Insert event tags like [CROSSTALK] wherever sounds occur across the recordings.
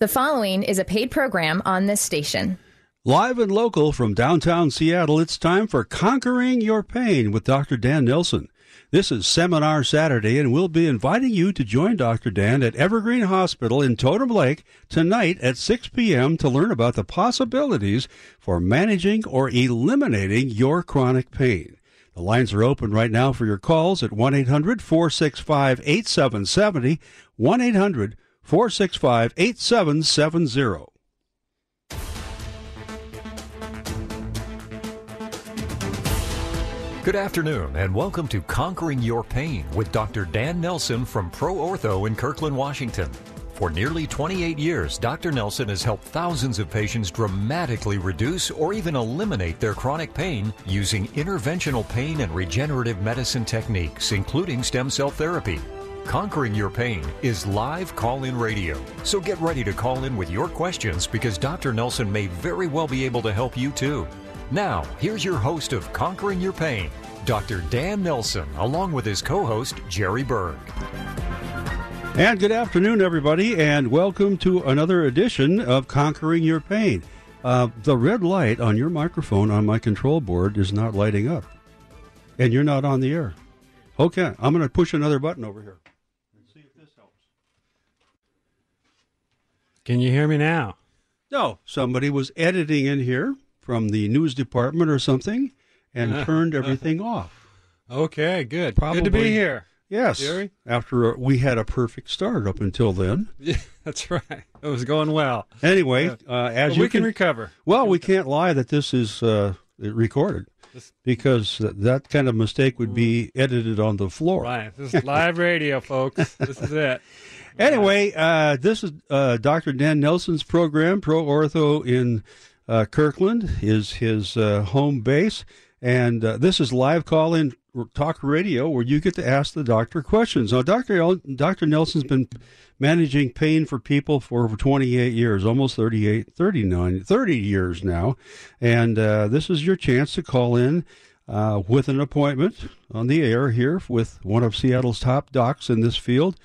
The following is a paid program on this station. Live and local from downtown Seattle, it's time for Conquering Your Pain with Dr. Dan Nelson. This is Seminar Saturday, and we'll be inviting you to join Dr. Dan at Evergreen Hospital in Totem Lake tonight at 6 p.m. to learn about the possibilities for managing or eliminating your chronic pain. The lines are open right now for your calls at 1 800 465 8770. 1 800 465 8770. Good afternoon, and welcome to Conquering Your Pain with Dr. Dan Nelson from Pro Ortho in Kirkland, Washington. For nearly 28 years, Dr. Nelson has helped thousands of patients dramatically reduce or even eliminate their chronic pain using interventional pain and regenerative medicine techniques, including stem cell therapy. Conquering Your Pain is live call in radio. So get ready to call in with your questions because Dr. Nelson may very well be able to help you too. Now, here's your host of Conquering Your Pain, Dr. Dan Nelson, along with his co host, Jerry Berg. And good afternoon, everybody, and welcome to another edition of Conquering Your Pain. Uh, the red light on your microphone on my control board is not lighting up, and you're not on the air. Okay, I'm going to push another button over here and see if this helps. Can you hear me now? No, somebody was editing in here from the news department or something and [LAUGHS] turned everything off. Okay, good. Probably- Good to be here. Yes, Jerry? after uh, we had a perfect start up until then. [LAUGHS] Yeah, that's right. It was going well. Anyway, uh, as But you we can recover. Well, we can't lie that this is uh, recorded because that kind of mistake would be edited on the floor. Right. This is live radio, folks. This is it. [LAUGHS] Anyway, uh, this is uh, Dr. Dan Nelson's program, Pro Ortho in uh, Kirkland, is his uh, home base. And uh, this is live call in talk radio where you get to ask the doctor questions. Now, Dr. El- Dr. Nelson's been managing pain for people for over 28 years, almost 38, 39, 30 years now. And uh, this is your chance to call in uh, with an appointment on the air here with one of Seattle's top docs in this field.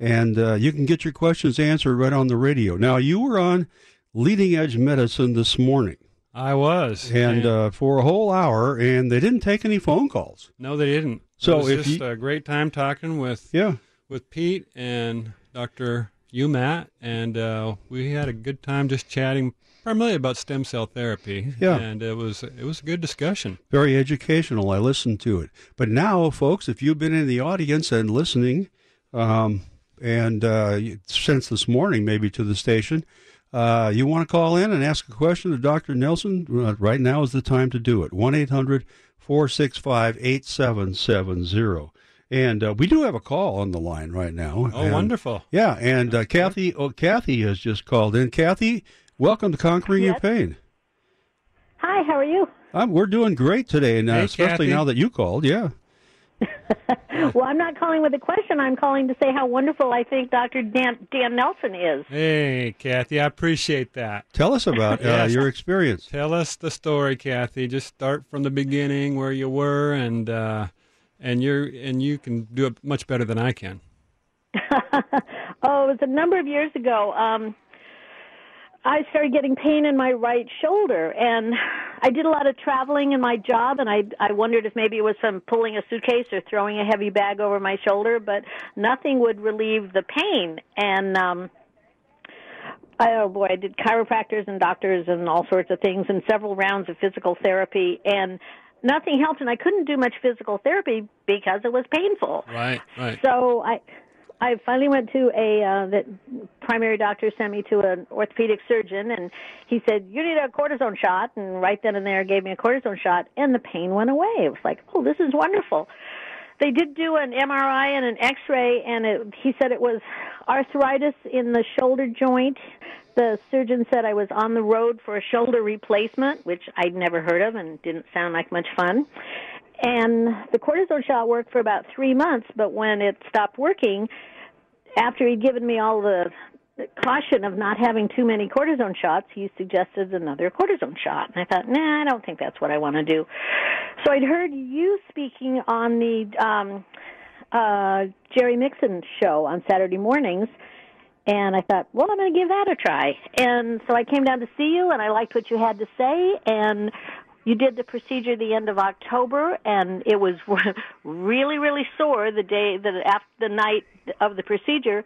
And uh, you can get your questions answered right on the radio. Now, you were on Leading Edge Medicine this morning I was. and uh, for a whole hour, and they didn't take any phone calls. no, they didn't. So it was just you- a great time talking with Yeah. with Pete and Dr. You Matt, and uh, we had a good time just chatting primarily about stem cell therapy. Yeah. And it was it was a good discussion. very educational. I listened to it. But now, folks, if you've been in the audience and listening, um, and uh, since this morning, maybe to the station, uh, you want to call in and ask a question to Dr. Nelson, uh, right now is the time to do it. 1 800 465 8770. And uh, we do have a call on the line right now. Oh, And- wonderful. Yeah, and uh, Kathy, oh, Kathy has just called in. Kathy, welcome to Conquering Your Pain. Hi, how are you? Um, we're doing great today, and uh, Hey, especially Kathy. now that you called. Yeah. [LAUGHS] Well, I'm not calling with a question. I'm calling to say how wonderful I think Dr. Dan, Dan Nelson is. Hey, Kathy, I appreciate that. Tell us about [LAUGHS] uh, Yes. your experience. Tell us the story, Kathy. Just start from the beginning where you were, and uh, and you're and you can do it much better than I can. [LAUGHS] oh, it was a number of years ago. Um, I started getting pain in my right shoulder, and I did a lot of traveling in my job, and I I wondered if maybe it was from pulling a suitcase or throwing a heavy bag over my shoulder, but nothing would relieve the pain, and um, I, oh boy, I did chiropractors and doctors and all sorts of things, and several rounds of physical therapy, and nothing helped, and I couldn't do much physical therapy because it was painful. Right, right. So I, I finally went to a uh, the primary doctor sent me to an orthopedic surgeon, and he said you need a cortisone shot, and right then and there gave me a cortisone shot, and the pain went away. It was like, oh, this is wonderful. They did do an MRI and an X-ray, and it, he said it was arthritis in the shoulder joint. The surgeon said I was on the road for a shoulder replacement, which I'd never heard of and didn't sound like much fun. And the cortisone shot worked for about three months, but when it stopped working, after he'd given me all the caution of not having too many cortisone shots, he suggested another cortisone shot. And I thought, nah, I don't think that's what I want to do. So I'd heard you speaking on the um, uh, Jerry Mixon show on Saturday mornings, And I thought, well, I'm going to give that a try. And so I came down to see you, and I liked what you had to say. And you did the procedure the end of October, and it was [LAUGHS] really, really sore the day, the after the night of the procedure.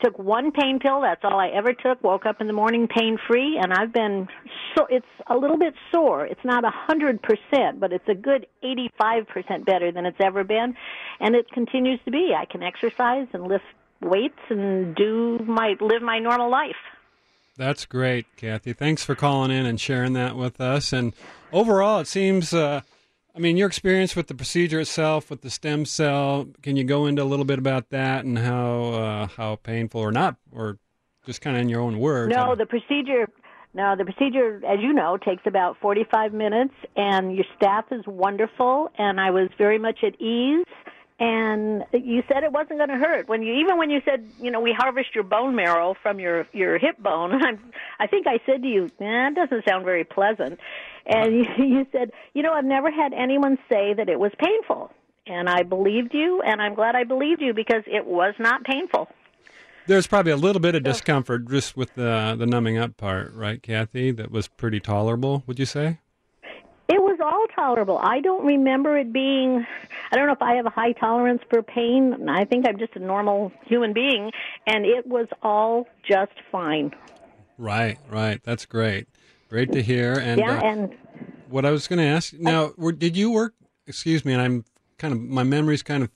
Took one pain pill. That's all I ever took. Woke up in the morning pain free, and I've been so. It's a little bit sore. It's not a hundred percent, but it's a good eighty-five percent better than it's ever been, and it continues to be. I can exercise and lift weights and do my live my normal life. That's great, Kathy. Thanks for calling in and sharing that with us. And overall, it seems, uh, I mean, your experience with the procedure itself, with the stem cell, can you go into a little bit about that and how uh, how painful or not, or just kind of in your own words? No, the procedure. No, the procedure, as you know, takes about 45 minutes, and your staff is wonderful, and I was very much at ease and you said it wasn't going to hurt. When you even when you said you know we harvest your bone marrow from your your hip bone [LAUGHS] I'm, i think i said to you eh, that doesn't sound very pleasant. And you, uh-huh. [LAUGHS] you said you know i've never had anyone say that it was painful. And i believed you and i'm glad i believed you because it was not painful. There's probably a little bit of discomfort just with the the numbing up part right kathy that was pretty tolerable would you say all tolerable. I don't remember it being, I don't know if I have a high tolerance for pain. I think I'm just a normal human being, and it was all just fine. Right, right. That's great. Great to hear. And, yeah, uh, and what I was going to ask now, were, did you work, excuse me, and I'm kind of, my memory's kind of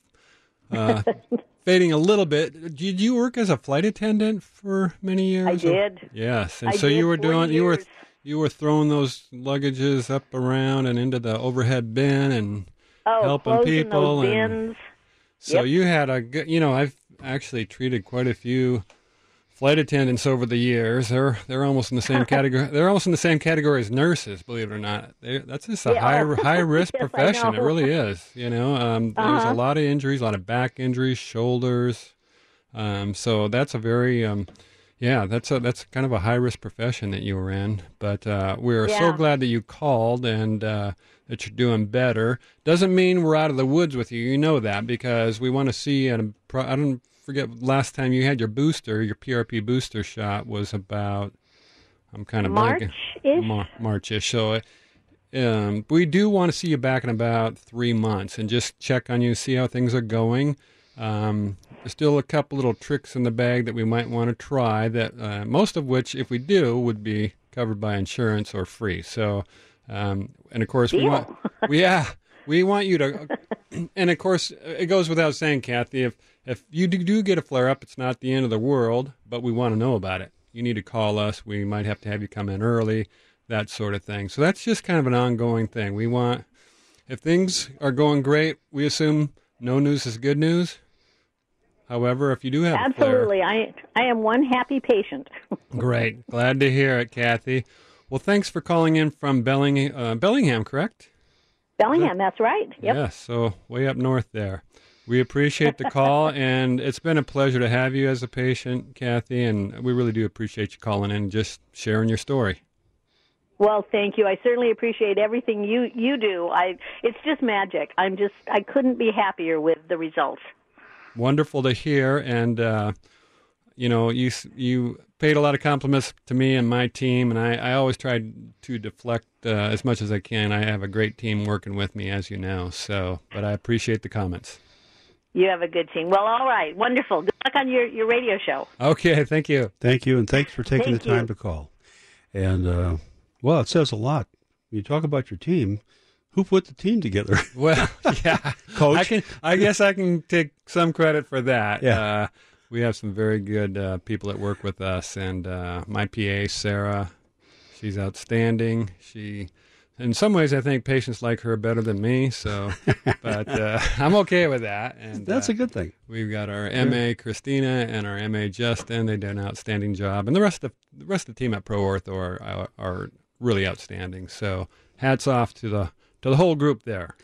uh, [LAUGHS] fading a little bit. Did you work as a flight attendant for many years? I did. Yes. And I so you were doing, you were, you were throwing those luggages up around and into the overhead bin and oh, helping people and bins. so Yep. you had a good you know i've actually treated quite a few flight attendants over the years they're they're almost in the same [LAUGHS] category they're almost in the same category as nurses believe it or not they, that's just a Yeah. high high [LAUGHS] risk Yes, profession it really is you know um, there's Uh-huh. a lot of injuries a lot of back injuries shoulders um, so that's a very um, yeah, that's a that's kind of a high risk profession that you were in. But uh, we're so glad that you called and uh, that you're doing better. Doesn't mean we're out of the woods with you. You know that because we want to see. At a pro- I don't forget last time you had your booster, your PRP booster shot was about. I'm kind of blanking. March-ish? Mar- March-ish. So. Um, we do want to see you back in about three months and just check on you, see how things are going. Um, there's still a couple little tricks in the bag that we might want to try. That uh, most of which, if we do, would be covered by insurance or free. So, um, and of course, we want, we, yeah, we want you to. [LAUGHS] And of course, it goes without saying, Kathy, if if you do, do get a flare up, it's not the end of the world, but we want to know about it. You need to call us. We might have to have you come in early, that sort of thing. So that's just kind of an ongoing thing. We want, if things are going great, we assume no news is good news. However, if you do have Absolutely. I I am one happy patient. [LAUGHS] great. Glad to hear it, Kathy. Well, thanks for calling in from Belling, uh, Bellingham, correct? Bellingham, that's right. Yep. Yes, so way up north there. We appreciate the call, [LAUGHS] and it's been a pleasure to have you as a patient, Kathy, and we really do appreciate you calling in and just sharing your story. Well, thank you. I certainly appreciate everything you you do. I it's just magic. I'm just I couldn't be happier with the results. Wonderful to hear, and uh, you know, you you paid a lot of compliments to me and my team, and I, I always try to deflect uh, as much as I can. I have a great team working with me, as you know. So, but I appreciate the comments. You have a good team. Well, all right. Wonderful. Good luck on your your radio show. Okay, thank you. Thank you, and thanks for taking Thank the time you. to call. And uh, well, it says a lot. You talk about your team. Who put the team together? [LAUGHS] Well, yeah, [LAUGHS] Coach? I can. I guess I can take some credit for that. Yeah. Uh, we have some very good uh, people that work with us, and uh, my PA Sarah, she's outstanding. She, in some ways, I think patients like her better than me. So, [LAUGHS] but uh, I'm okay with that. And That's uh, a good thing. We've got our MA Christina and our MA Justin. They did an outstanding job, and the rest of the rest of the team at Pro Ortho are are, are really outstanding. So, hats off to the to the whole group there.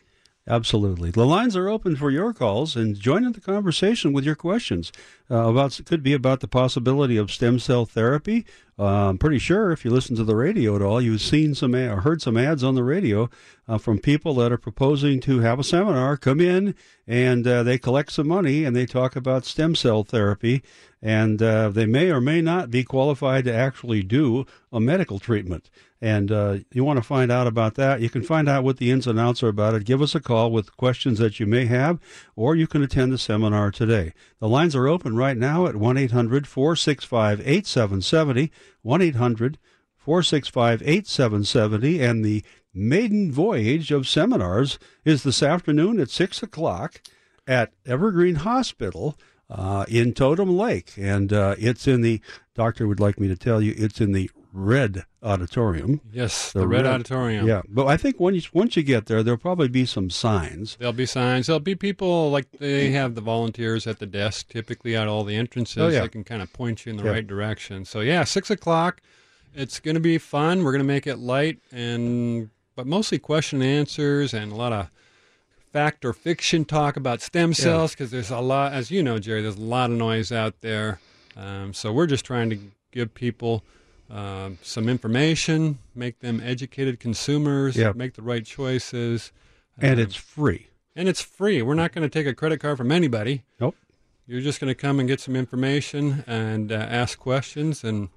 Absolutely. The lines are open for your calls and join in the conversation with your questions uh, about could be about the possibility of stem cell therapy Uh, I'm pretty sure if you listen to the radio at all, you've seen some or heard some ads on the radio uh, from people that are proposing to have a seminar, come in, and uh, they collect some money and they talk about stem cell therapy, and uh, they may or may not be qualified to actually do a medical treatment. And uh, you want to find out about that, you can find out what the ins and outs are about it. Give us a call with questions that you may have, or you can attend the seminar today. The lines are open right now at 1 800 465 8770. 1 800 465 8770. And the maiden voyage of seminars is this afternoon at 6 o'clock at Evergreen Hospital uh, in Totem Lake. And uh, it's in the, doctor would like me to tell you, it's in the red auditorium. Yes, the, the red, red, auditorium. Yeah, but I think once once you get there, there'll probably be some signs. There'll be signs. There'll be people like they have the volunteers at the desk, typically at all the entrances. Oh, yeah. They can kind of point you in the yeah. right direction. So yeah, six o'clock. It's going to be fun. We're going to make it light and but mostly question and answers and a lot of fact or fiction talk about stem cells because yeah. there's a lot, as you know, Jerry. There's a lot of noise out there. Um, so we're just trying to give people uh, some information, make them educated consumers, yep. make the right choices. And uh, it's free. And it's free. We're not going to take a credit card from anybody. Nope. You're just going to come and get some information and uh, ask questions and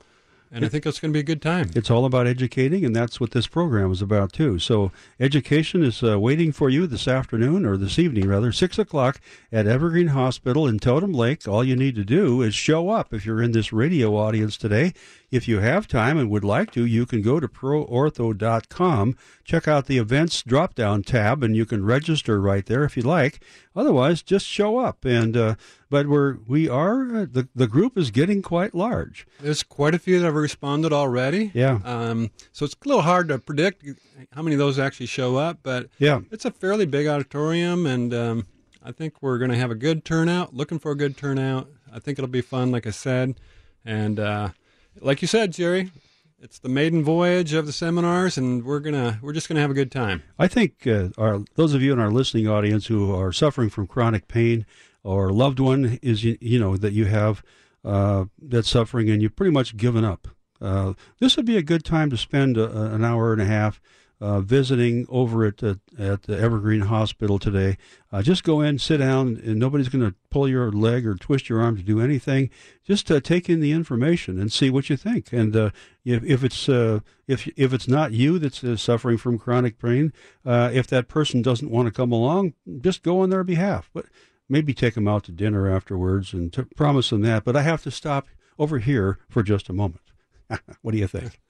and I think it's going to be a good time. It's all about educating, and that's what this program is about, too. So, education is uh, waiting for you this afternoon, or this evening, rather, 6 o'clock at Evergreen Hospital in Totem Lake. All you need to do is show up if you're in this radio audience today. If you have time and would like to, you can go to proortho.com, check out the events drop down tab, and you can register right there if you like. Otherwise, just show up. And uh, but we're we are uh, the the group is getting quite large. There's quite a few that have responded already. Yeah. Um, so it's a little hard to predict how many of those actually show up, but yeah, it's a fairly big auditorium, and um, I think we're going to have a good turnout. Looking for a good turnout. I think it'll be fun, like I said, and. Uh, like you said, Jerry, it's the maiden voyage of the seminars, and we're gonna we're just gonna have a good time. I think uh, our those of you in our listening audience who are suffering from chronic pain or loved one is you, know that you have uh, that's suffering and you've pretty much given up. Uh, this would be a good time to spend a, an hour and a half uh, visiting over at the, at the Evergreen Hospital today. Uh, just go in, sit down, and nobody's going to pull your leg or twist your arm to do anything. Just uh, take in the information and see what you think. And uh, if, if it's uh, if if it's not you that's uh, suffering from chronic pain, if that person doesn't want to come along, just go on their behalf. But maybe take them out to dinner afterwards and t- promise them that. But I have to stop over here for just a moment. [LAUGHS] what do you think?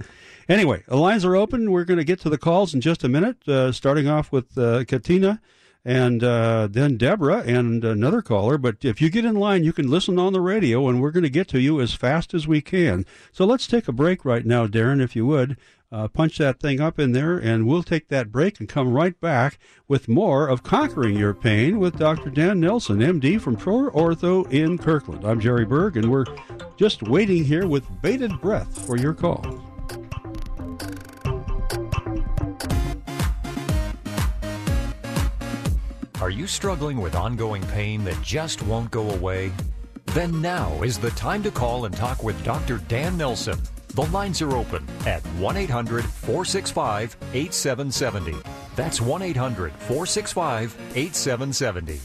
Anyway, the lines are open. We're going to get to the calls in just a minute, uh, starting off with uh, Katina and uh, then Deborah and another caller. But if you get in line, you can listen on the radio, and we're going to get to you as fast as we can. So let's take a break right now, Darren, if you would. Uh, punch that thing up in there, and we'll take that break and come right back with more of Conquering Your Pain with Dr. Dan Nelson, MD from Pro Ortho in Kirkland. I'm Jerry Berg, and we're just waiting here with bated breath for your call. Are you struggling with ongoing pain that just won't go away? Then now is the time to call and talk with Dr. Dan Nelson. The lines are open at 1 800 465 8770. That's 1 800 465 8770.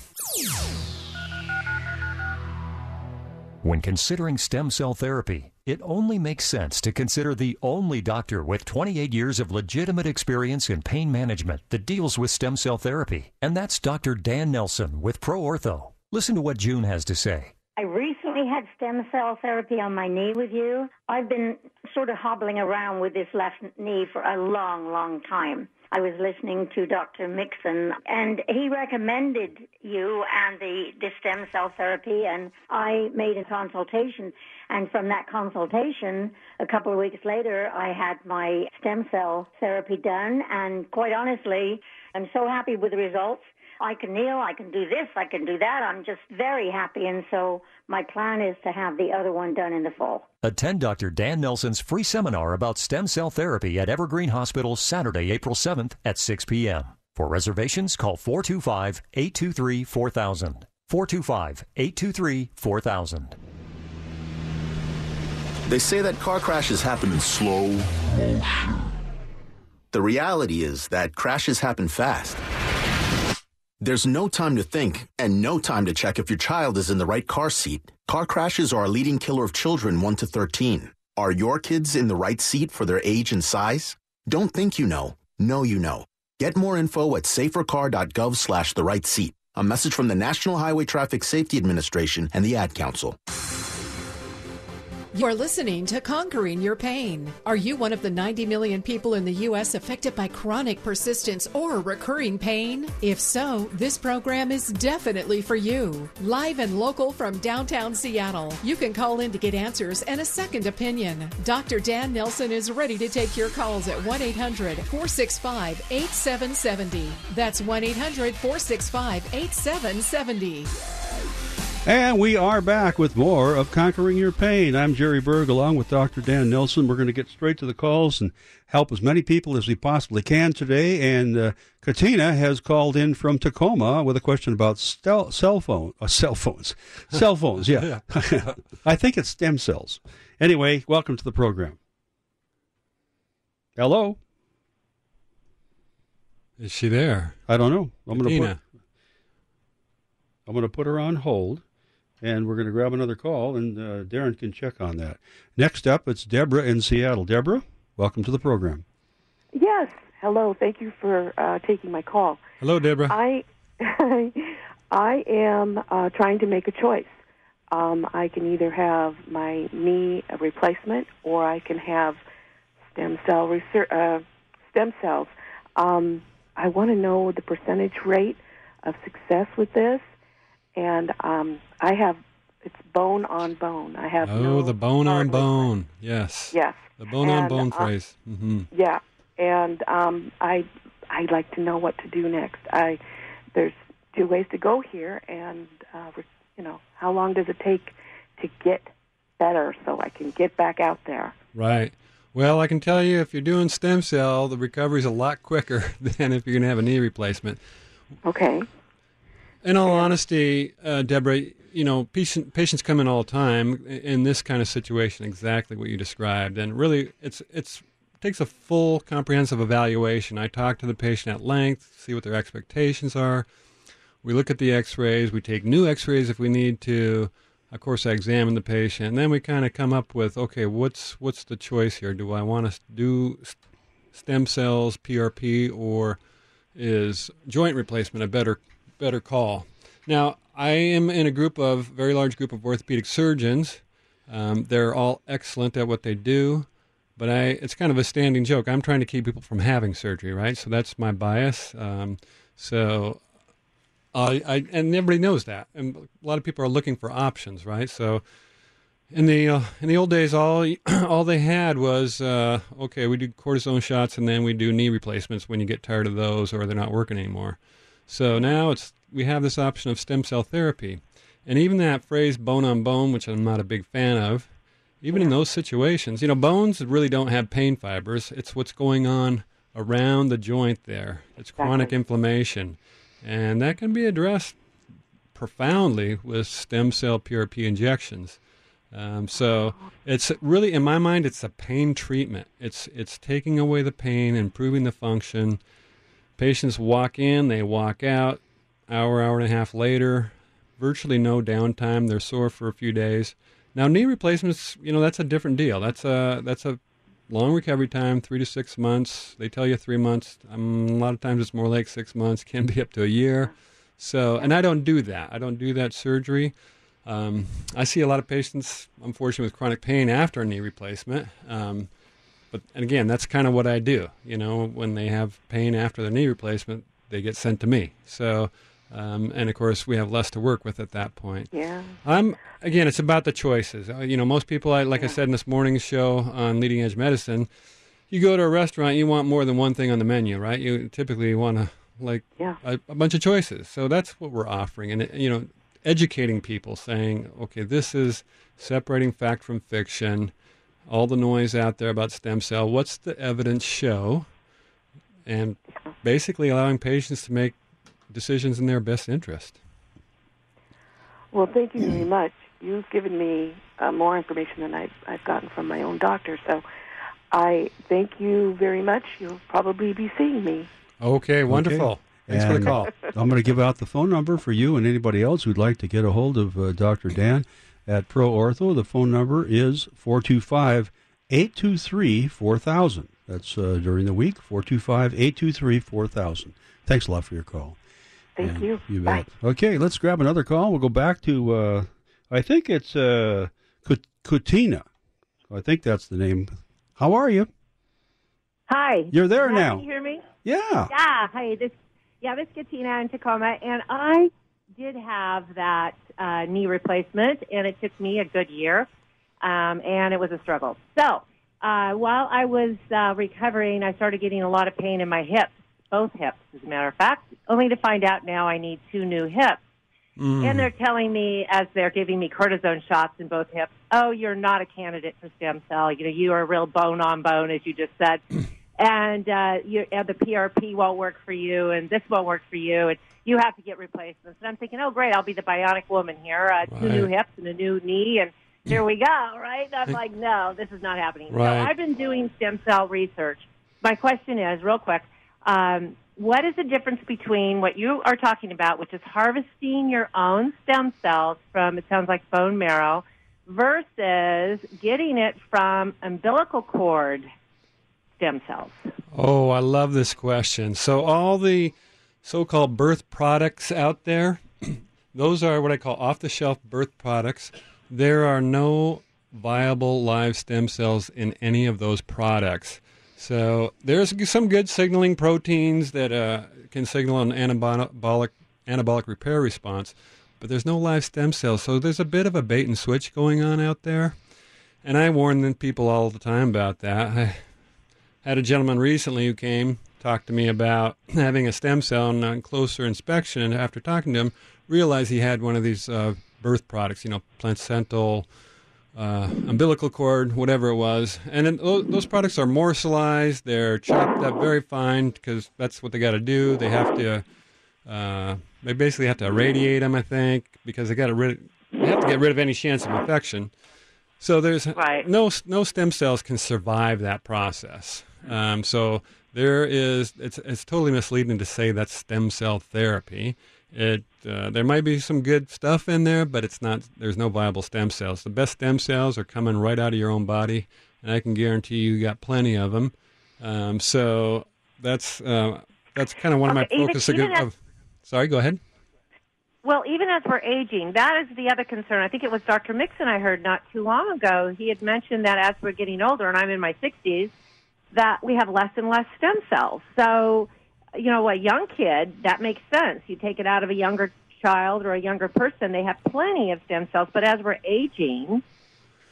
When considering stem cell therapy, it only makes sense to consider the only doctor with 28 years of legitimate experience in pain management that deals with stem cell therapy, and that's Dr. Dan Nelson with Pro Ortho. Listen to what June has to say. I recently had stem cell therapy on my knee with you. I've been sort of hobbling around with this left knee for a long, long time. I was listening to Dr. Mixon, and he recommended you and the, the stem cell therapy, and I made a consultation. And from that consultation, a couple of weeks later, I had my stem cell therapy done, and quite honestly, I'm so happy with the results. I can kneel, I can do this, I can do that. I'm just very happy. And so my plan is to have the other one done in the fall. Attend Dr. Dan Nelson's free seminar about stem cell therapy at Evergreen Hospital Saturday, April 7th at 6 p.m. For reservations, call 425 823 4000. 425 823 4000. They say that car crashes happen in slow motion. The reality is that crashes happen fast. There's no time to think and no time to check if your child is in the right car seat. Car crashes are a leading killer of children 1 to 13. Are your kids in the right seat for their age and size? Don't think you know. Know you know. Get more info at safercar.gov slash the right seat. A message from the National Highway Traffic Safety Administration and the Ad Council. You're listening to Conquering Your Pain. Are you one of the 90 million people in the U.S. affected by chronic persistence or recurring pain? If so, this program is definitely for you. Live and local from downtown Seattle, you can call in to get answers and a second opinion. Dr. Dan Nelson is ready to take your calls at 1 800 465 8770. That's 1 800 465 8770. And we are back with more of Conquering Your Pain. I'm Jerry Berg along with Dr. Dan Nelson. We're going to get straight to the calls and help as many people as we possibly can today. And uh, Katina has called in from Tacoma with a question about stel- cell phone, uh, cell phones, [LAUGHS] cell phones. Yeah, [LAUGHS] I think it's stem cells. Anyway, welcome to the program. Hello. Is she there? I don't know. I'm going to put. I'm going to put her on hold, and we're going to grab another call, and uh, Darren can check on that. Next up, it's Deborah in Seattle. Deborah, welcome to the program. Yes. Hello. Thank you for uh, taking my call. Hello, Deborah. I [LAUGHS] I am uh, trying to make a choice. Um, I can either have my knee replacement or I can have stem cell research, uh, stem cells. Um, I want to know the percentage rate of success with this, and um, I have it's bone on bone. I have oh, no the bone on bone. Yes. Yes. The bone on bone uh, phrase. hmm Yeah, and um, I I'd like to know what to do next. I there's two ways to go here, and uh, you know how long does it take to get better so I can get back out there? Right. Well, I can tell you if you're doing stem cell, the recovery's a lot quicker [LAUGHS] than if you're going to have a knee replacement. Okay. In all honesty, uh, Deborah, you know, patient, patients come in all the time in this kind of situation, exactly what you described, and really, it's it's takes a full, comprehensive evaluation. I talk to the patient at length, see what their expectations are. We look at the X-rays. We take new X-rays if we need to. Of course, I examine the patient, and then we kind of come up with, okay, what's what's the choice here? Do I want to do stem cells, PRP, or is joint replacement a better better call? Now, I am in a group of very large group of orthopedic surgeons. Um, they're all excellent at what they do, but I it's kind of a standing joke. I'm trying to keep people from having surgery, right? So that's my bias. Um, so I, I and everybody knows that, and a lot of people are looking for options, right? So in the uh, in the old days, all [CLEARS THROAT] all they had was uh, okay, we do cortisone shots, and then we do knee replacements when you get tired of those or they're not working anymore. So now it's we have this option of stem cell therapy, and even that phrase "bone on bone," which I'm not a big fan of, even in those situations, you know, bones really don't have pain fibers. It's what's going on around the joint there. It's chronic inflammation, and that can be addressed profoundly with stem cell PRP injections. Um, so it's really, in my mind, it's a pain treatment. It's it's taking away the pain, improving the function. Patients walk in, they walk out, hour, hour and a half later, virtually no downtime. They're sore for a few days. Now, knee replacements, you know, that's a different deal. That's a that's a long recovery time, three to six months. They tell you three months. Um, a lot of times it's more like six months. [LAUGHS] Can be up to a year. So, and I don't do that. I don't do that surgery. Um, I see a lot of patients, unfortunately, with chronic pain after a knee replacement. Um, but and again, that's kind of what I do. You know, when they have pain after their knee replacement, they get sent to me. So, um, and of course, we have less to work with at that point. Yeah. I'm again, it's about the choices. Uh, you know, most people, I, like I said in this morning's show on Leading Edge Medicine, you go to a restaurant, you want more than one thing on the menu, right? You typically want to like Yeah. a, a bunch of choices. So that's what we're offering, and you know, educating people, saying, okay, this is separating fact from fiction. All the noise out there about stem cell. What's the evidence show? And basically allowing patients to make decisions in their best interest. Well, thank you very much. you've given me uh, more information than I've, I've gotten from my own doctor. So I thank you very much. You'll probably be seeing me. Okay, wonderful. Thanks for the call. I'm going to give out the phone number for you and anybody else who'd like to get a hold of uh, Dr. Dan at Pro Ortho. The phone number is 425 823 4000. That's uh, during the week, 425 823 4000. Thanks a lot for your call. Thank And you. You Bye. bet. Okay, let's grab another call. We'll go back to, uh, I think it's uh, Kutina. I think that's the name. How are you? Hi. You're there Now, now. Can you hear me? Yeah. Yeah. Hi. This. Yeah. This is Katina in Tacoma, and I did have that uh, knee replacement, and it took me a good year, um, and it was a struggle. So uh, while I was uh, recovering, I started getting a lot of pain in my hips, both hips, as a matter of fact. Only to find out now I need two new hips. Mm. And they're telling me as they're giving me cortisone shots in both hips, oh, you're not a candidate for stem cell. You know, you are a real bone on bone, as you just said, [CLEARS THROAT] and uh, you, the PRP won't work for you, and this won't work for you, and you have to get replacements. And I'm thinking, oh, great, I'll be the bionic woman here, uh, two new hips and a new knee, and here we go, right? I'm like, no, this is not happening. Right. So I've been doing stem cell research. My question is, real quick, um, what is the difference between what you are talking about, which is harvesting your own stem cells from, it sounds like bone marrow, versus getting it from umbilical cord stem cells? Oh, I love this question. So, all the so called birth products out there, [CLEARS THROAT] those are what I call off the shelf birth products. There are no viable live stem cells in any of those products. So, there's some good signaling proteins that uh, can signal an anabolic, anabolic repair response, but there's no live stem cells. So, there's a bit of a bait and switch going on out there. And I warn people all the time about that. I, had a gentleman recently who came talked to me about having a stem cell and on closer inspection. And after talking to him realized he had one of these uh, birth products you know placental uh, umbilical cord whatever it was. And then those, those products are morselized they're chopped up very fine because that's what they got to do. They have to uh, they basically have to irradiate them i think because they got to rid they have to get rid of any chance of infection. So there's no no stem cells can survive that process. Um, so there is it's it's totally misleading to say that's stem cell therapy. It uh, there might be some good stuff in there, but it's not. There's no viable stem cells. The best stem cells are coming right out of your own body, and I can guarantee you got plenty of them. Um, so that's uh, that's kind of one of my even- focus even of, as-. Sorry, go ahead. Well, even as we're aging, that is the other concern. I think it was Dr. Mixon I heard not too long ago. He had mentioned that as we're getting older, and I'm in my 60s, that we have less and less stem cells. So, you know, a young kid, that makes sense. You take it out of a younger child or a younger person, they have plenty of stem cells. But as we're aging,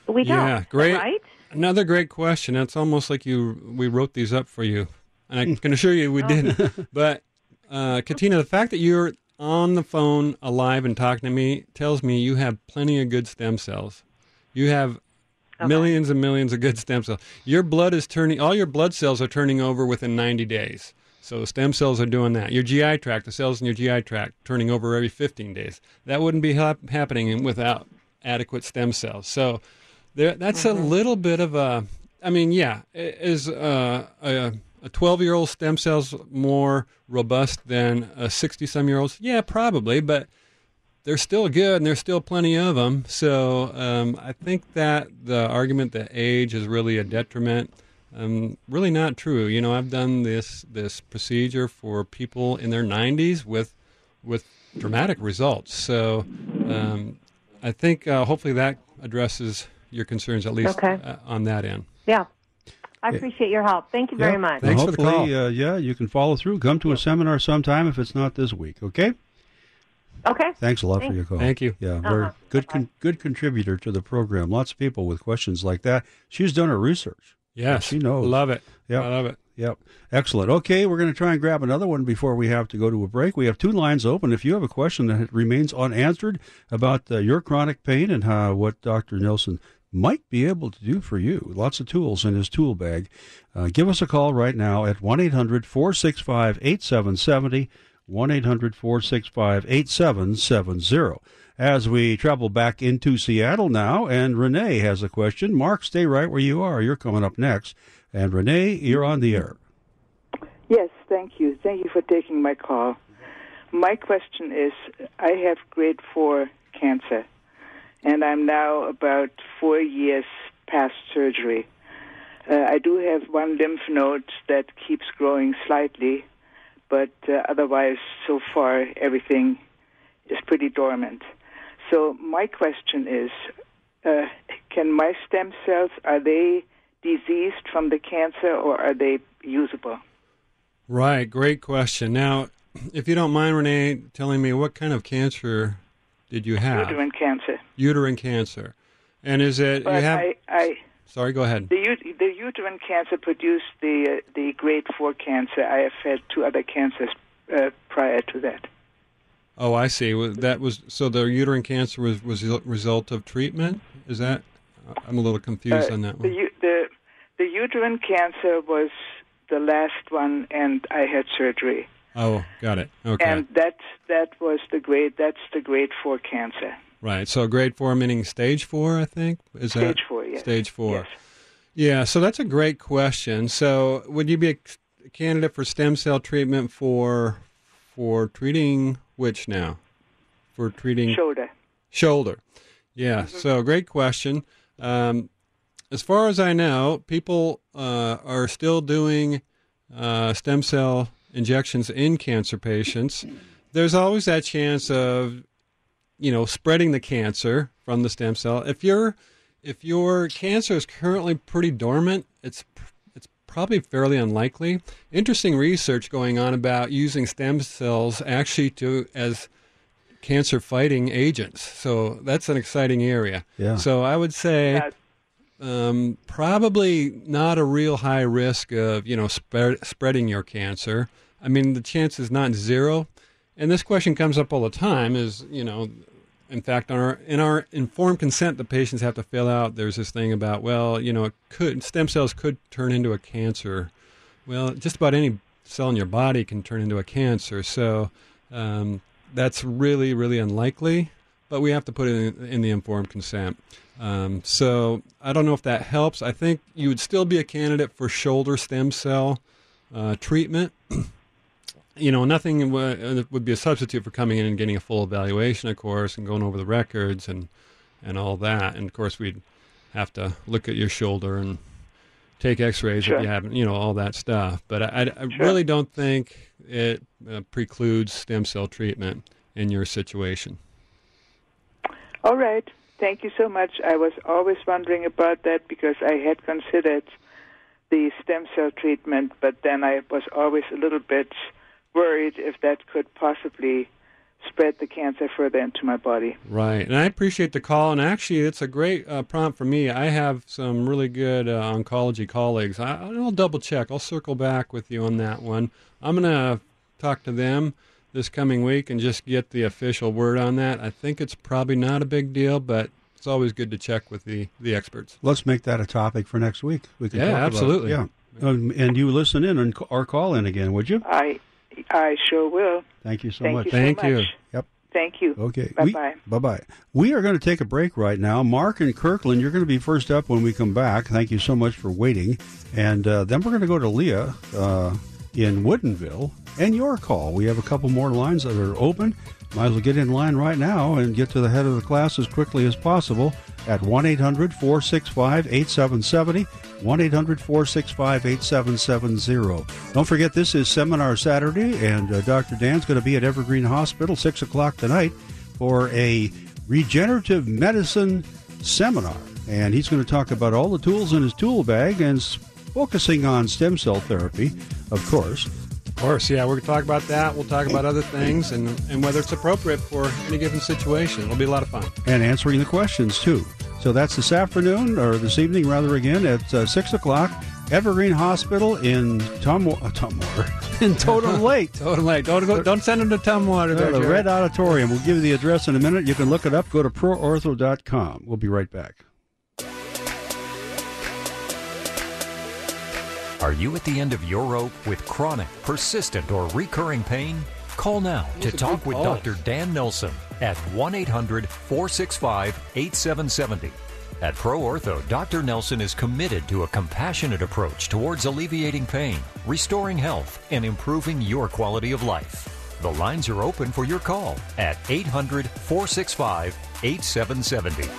we don't. Yeah, great. Right? Another great question. It's almost like you we wrote these up for you, and I can assure you we Oh. didn't. [LAUGHS] but uh, Katina, the fact that you're on the phone alive and talking to me tells me you have plenty of good stem cells. You have millions and millions of good stem cells. Your blood is turning. All your blood cells are turning over within 90 days. So stem cells are doing that. Your GI tract, the cells in your GI tract, turning over every 15 days. That wouldn't be hap- happening without adequate stem cells. So there, that's a little bit of a. I mean, yeah, is uh, a a 12 year old stem cells more robust than a 60 some year old's? Yeah, probably, but they're still good and there's still plenty of them. So um, I think that the argument that age is really a detriment. Um, really not true. You know, I've done this this procedure for people in their 90s with with dramatic results. So um, I think uh, hopefully that addresses your concerns at least Okay. uh, on that end. Yeah. I appreciate your help. Thank you very Yeah. much. And hopefully, Uh, yeah, you can follow through. Come to a seminar sometime if it's not this week. Okay. Okay. Thanks a lot Thanks. for your call. Thank you. Yeah, very Uh-huh. good, con- good contributor to the program. Lots of people with questions like that. She's done her research. Yes, she knows. love it. Yep. I love it. Yep. Excellent. Okay, we're going to try and grab another one before we have to go to a break. We have two lines open. If you have a question that remains unanswered about uh, your chronic pain and how, what Dr. Nelson might be able to do for you, lots of tools in his tool bag, uh, give us a call right now at 1 800 465 8770. 1 800 465 8770. As we travel back into Seattle now, and Renee has a question. Mark, stay right where you are. You're coming up next. And Renee, you're on the air. Yes, thank you. Thank you for taking my call. My question is I have grade 4 cancer, and I'm now about four years past surgery. Uh, I do have one lymph node that keeps growing slightly, but uh, otherwise, so far, everything is pretty dormant. So, my question is uh, can my stem cells, are they diseased from the cancer or are they usable? Right, great question. Now, if you don't mind, Renee, telling me what kind of cancer did you have? Uterine cancer. Uterine cancer. And is it But you have? I, I, sorry, go ahead. the, ut- the uterine cancer produced the uh, the grade four cancer. I have had two other cancers uh, prior to that. Oh, I see. Well, That was so the uterine cancer was was a result of treatment. Is that? I'm a little confused Uh, on that one. u- the the uterine cancer was the last one, and I had surgery. Oh, got it. Okay. And that that was the grade. That's the grade four cancer. Right. So grade four meaning stage four, I think. Is that Stage four, yes. Stage four. Yes. Yeah. So that's a great question. So would you be a candidate for stem cell treatment for for treating which now? For treating Shoulder. Shoulder. Yeah. So great question. Um, as far as I know, people uh, are still doing uh, stem cell injections in cancer patients. There's always that chance of, you know, spreading the cancer from the stem cell. If your if your cancer is currently pretty dormant, it's it's probably fairly unlikely. Interesting research going on about using stem cells actually to as cancer fighting agents. So that's an exciting area. Yeah. So I would say um, probably not a real high risk of you know spread, spreading your cancer. I mean, the chance is not zero. And this question comes up all the time. Is you know, in fact, our in our informed consent, the patients have to fill out. There's this thing about well, you know, it could stem cells could turn into a cancer. Well, just about any cell in your body can turn into a cancer. So um, that's really, really unlikely. But we have to put it in, in the informed consent. Um, so I don't know if that helps. I think you would still be a candidate for shoulder stem cell uh, treatment. [CLEARS THROAT] you know, nothing w- would be a substitute for coming in and getting a full evaluation, of course, and going over the records and and all that. And of course, we'd have to look at your shoulder and take X-rays Sure. if you haven't, you know, all that stuff. But I, I- I really don't think it uh, precludes stem cell treatment in your situation. All right. Thank you so much. I was always wondering about that because I had considered the stem cell treatment, but then I was always a little bit worried if that could possibly spread the cancer further into my body. Right, and I appreciate the call. And actually, it's a great uh, prompt for me. I have some really good uh, oncology colleagues. I, I'll double check. I'll circle back with you on that one. I'm going to talk to them this coming week and just get the official word on that. I think it's probably not a big deal, but it's always good to check with the, the experts. Let's make that a topic for next week. We can Yeah, talk about it. absolutely. Yeah. Um, and you listen in and c- or call in again, would you? I I sure will. Thank you so Thank much. you so Thank you. much. Yep. Thank you. Okay. Bye bye. Bye bye. We are going to take a break right now. Mark and Kirkland, you're going to be first up when we come back. Thank you so much for waiting. And uh, then we're going to go to Leah uh, in Woodinville and your call. We have a couple more lines that are open. Might as well get in line right now and get to the head of the class as quickly as possible at 1 800 465 8770. 1 800 465 8770. Don't forget, this is Seminar Saturday, and uh, Dr. Dan's going to be at Evergreen Hospital 6 o'clock tonight for a regenerative medicine seminar. And he's going to talk about all the tools in his tool bag and focusing on stem cell therapy, of course. Of course, yeah, we're going to talk about that. We'll talk about other things and, and whether it's appropriate for any given situation. It'll be a lot of fun. and answering the questions too. So that's this afternoon or this evening, rather, again at uh, six o'clock, Evergreen Hospital in Tumwa- uh, Tumwater, [LAUGHS] in Totem [LAUGHS] Lake. Totem Lake. Don't go, don't send them to Tumwater. There, the. Red Auditorium. We'll give you the address in a minute. You can look it up. Go to proortho.com. We'll be right back. Are you at the end of your rope with chronic, persistent, or recurring pain? Call now to talk with call. Dr. Dan Nelson at 1 800 465 8770. At Pro Ortho, Dr. Nelson is committed to a compassionate approach towards alleviating pain, restoring health, and improving your quality of life. The lines are open for your call at 800 465 8770.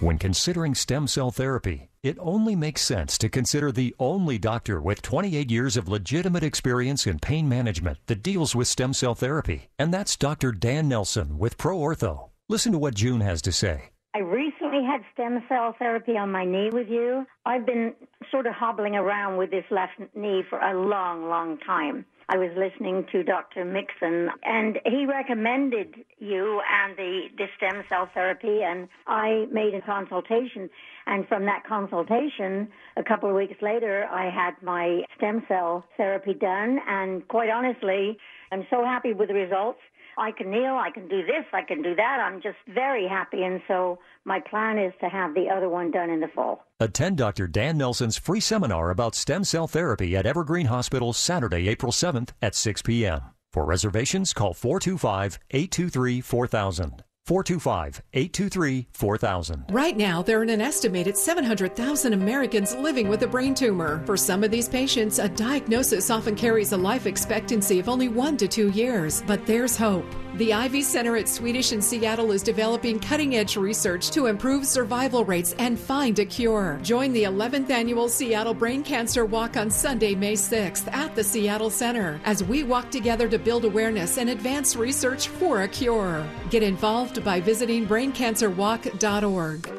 When considering stem cell therapy, it only makes sense to consider the only doctor with 28 years of legitimate experience in pain management that deals with stem cell therapy, and that's Dr. Dan Nelson with Pro Ortho. Listen to what June has to say. I recently had stem cell therapy on my knee with you. I've been sort of hobbling around with this left knee for a long, long time. I was listening to Dr. Mixon and he recommended you and the, the stem cell therapy and I made a consultation and from that consultation a couple of weeks later I had my stem cell therapy done and quite honestly I'm so happy with the results. I can kneel, I can do this, I can do that. I'm just very happy and so my plan is to have the other one done in the fall. Attend Dr. Dan Nelson's free seminar about stem cell therapy at Evergreen Hospital Saturday, April 7th at 6 p.m. For reservations, call 425 823 4000. 425 823 4000. Right now, there are an estimated 700,000 Americans living with a brain tumor. For some of these patients, a diagnosis often carries a life expectancy of only one to two years, but there's hope. The Ivy Center at Swedish in Seattle is developing cutting edge research to improve survival rates and find a cure. Join the 11th annual Seattle Brain Cancer Walk on Sunday, May 6th at the Seattle Center as we walk together to build awareness and advance research for a cure. Get involved by visiting braincancerwalk.org.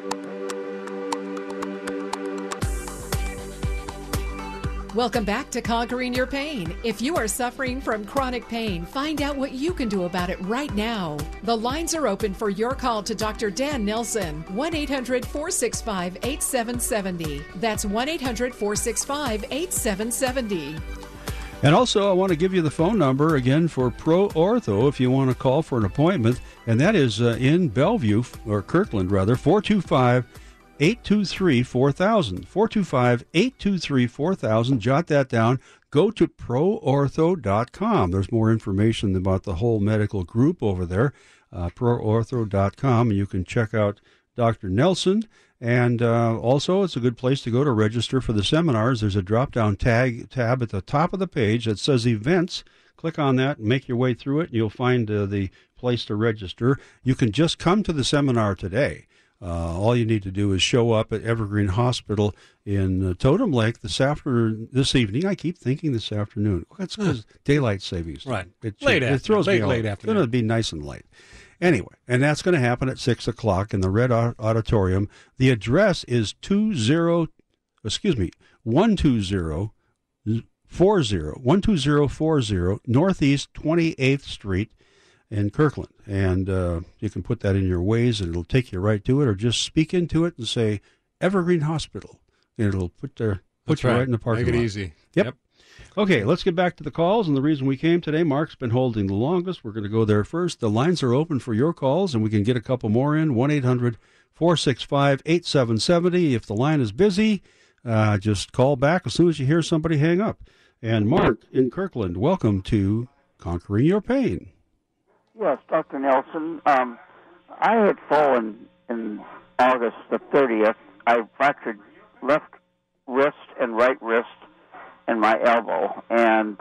Welcome back to Conquering Your Pain. If you are suffering from chronic pain, find out what you can do about it right now. The lines are open for your call to Dr. Dan Nelson, 1 800 465 8770. That's 1 800 465 8770. And also, I want to give you the phone number again for Pro Ortho if you want to call for an appointment, and that is uh, in Bellevue, or Kirkland rather, 425 823 4000. 425 823 4000. Jot that down. Go to proortho.com. There's more information about the whole medical group over there. Uh, proortho.com. You can check out Dr. Nelson. And uh, also, it's a good place to go to register for the seminars. There's a drop down tag tab at the top of the page that says events. Click on that make your way through it, and you'll find uh, the place to register. You can just come to the seminar today. Uh, all you need to do is show up at Evergreen Hospital in uh, Totem Lake this after this evening. I keep thinking this afternoon. Well, that's because daylight savings. Right. It, Late it afternoon. throws Late- me off. late It's going to be nice and late. Anyway, and that's going to happen at six o'clock in the Red Auditorium. The address is two zero, excuse me, one two zero four zero one two zero four zero Northeast Twenty Eighth Street in Kirkland, and uh, you can put that in your Waze, and it'll take you right to it, or just speak into it and say Evergreen Hospital, and it'll put there put That's you right. right. in the parking Make it lot. easy. Yep. Yep. Okay, let's get back to the calls and the reason we came today. Mark's been holding the longest. We're going to go there first. The lines are open for your calls, and we can get a couple more in 1 800 465 8770. If the line is busy, uh, just call back as soon as you hear somebody hang up. And Mark in Kirkland, welcome to Conquering Your Pain. Yes, Dr. Nelson. Um, I had fallen in August the 30th. I fractured left wrist and right wrist and my elbow, and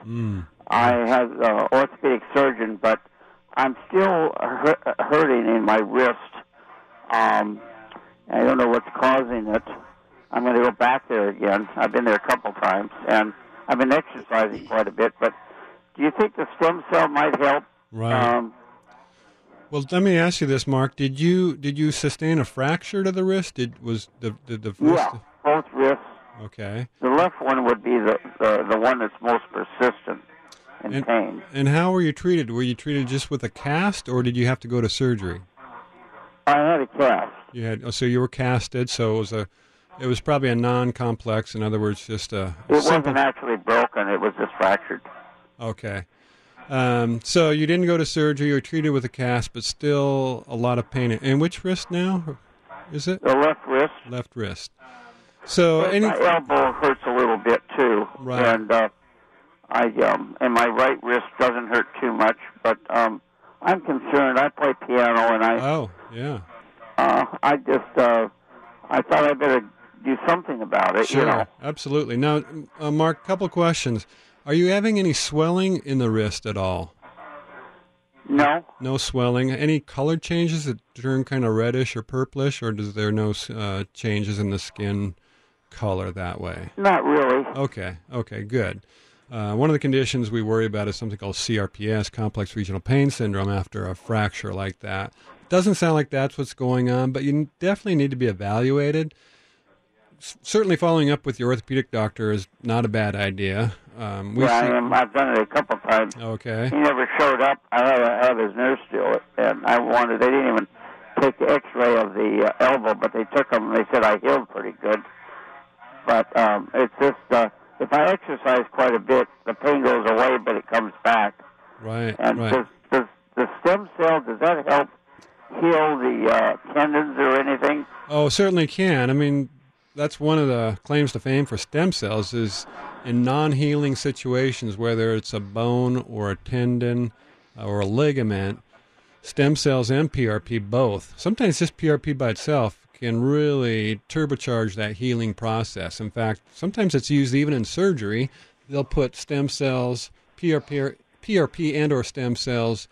I had an orthopedic surgeon, but I'm still hu- hurting in my wrist. Um, I don't know what's causing it. I'm going to go back there again. I've been there a couple times, and I've been exercising quite a bit. But do you think the stem cell might help? Right. Um, Well, let me ask you this, Mark. Did you did you sustain a fracture to the wrist? Did was the the, the wrist? yeah, both wrists. Okay. The left one would be the, the, the one that's most persistent in And, pain. and how were you treated? Were you treated just with a cast, or did you have to go to surgery? I had a cast. You had oh, so you were casted. So it was a, it was probably a non-complex. In other words, just a It simple. wasn't actually broken, it was just fractured. Okay. Um, so you didn't go to surgery. You were treated with a cast, but still a lot of pain. And which wrist now? Is it The left wrist. left wrist? So any my elbow hurts a little bit too. Right. And uh, I um, and my right wrist doesn't hurt too much, but um, I'm concerned. I play piano, and I Oh, yeah. uh, I just uh, I thought I better do something about it. Sure, You know, absolutely. Now, uh, Mark, a couple questions. Are you having any swelling in the wrist at all? No. No swelling. Any color changes that turn kind of reddish or purplish, or does there no uh, changes in the skin color that way? not really. Okay, okay, good. Uh, one of the conditions we worry about is something called CRPS, complex regional pain syndrome, after a fracture like that. Doesn't sound like that's what's going on, but you definitely need to be evaluated. Certainly, following up with your orthopedic doctor is not a bad idea. Um, we yeah, see- I. I've done it a couple times. Okay. He never showed up. I had, I had his nurse do it, and I wanted. They didn't even take the X-ray of the uh, elbow, but they took them. and They said I healed pretty good. But um, it's just uh, if I exercise quite a bit, the pain goes away, but it comes back. Right, And right. does, does the stem cell does that help heal the uh, tendons or anything? Oh, certainly can. I mean, that's one of the claims to fame for stem cells is in non-healing situations, whether it's a bone or a tendon or a ligament, stem cells and PRP both. Sometimes just PRP by itself can really turbocharge that healing process. In fact, sometimes it's used even in surgery. They'll put stem cells, PRP, PRP and or stem cells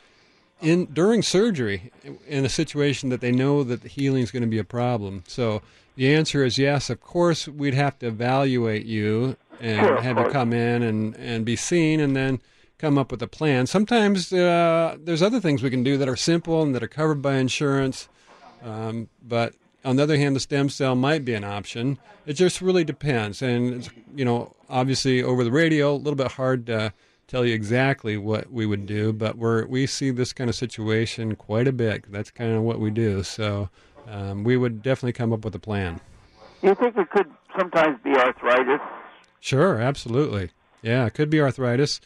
in during surgery in a situation that they know that the healing is going to be a problem. So the answer is yes. Of course, we'd have to evaluate you and Sure, have you come in and and be seen, and then come up with a plan. Sometimes uh, there's other things we can do that are simple and that are covered by insurance, um, but on the other hand, the stem cell might be an option. It just really depends, and it's, you know, obviously over the radio, a little bit hard to tell you exactly what we would do, but we're we see this kind of situation quite a bit. That's kind of what we do. So um, we would definitely come up with a plan. You think it could sometimes be arthritis? Sure, absolutely. Yeah, it could be arthritis,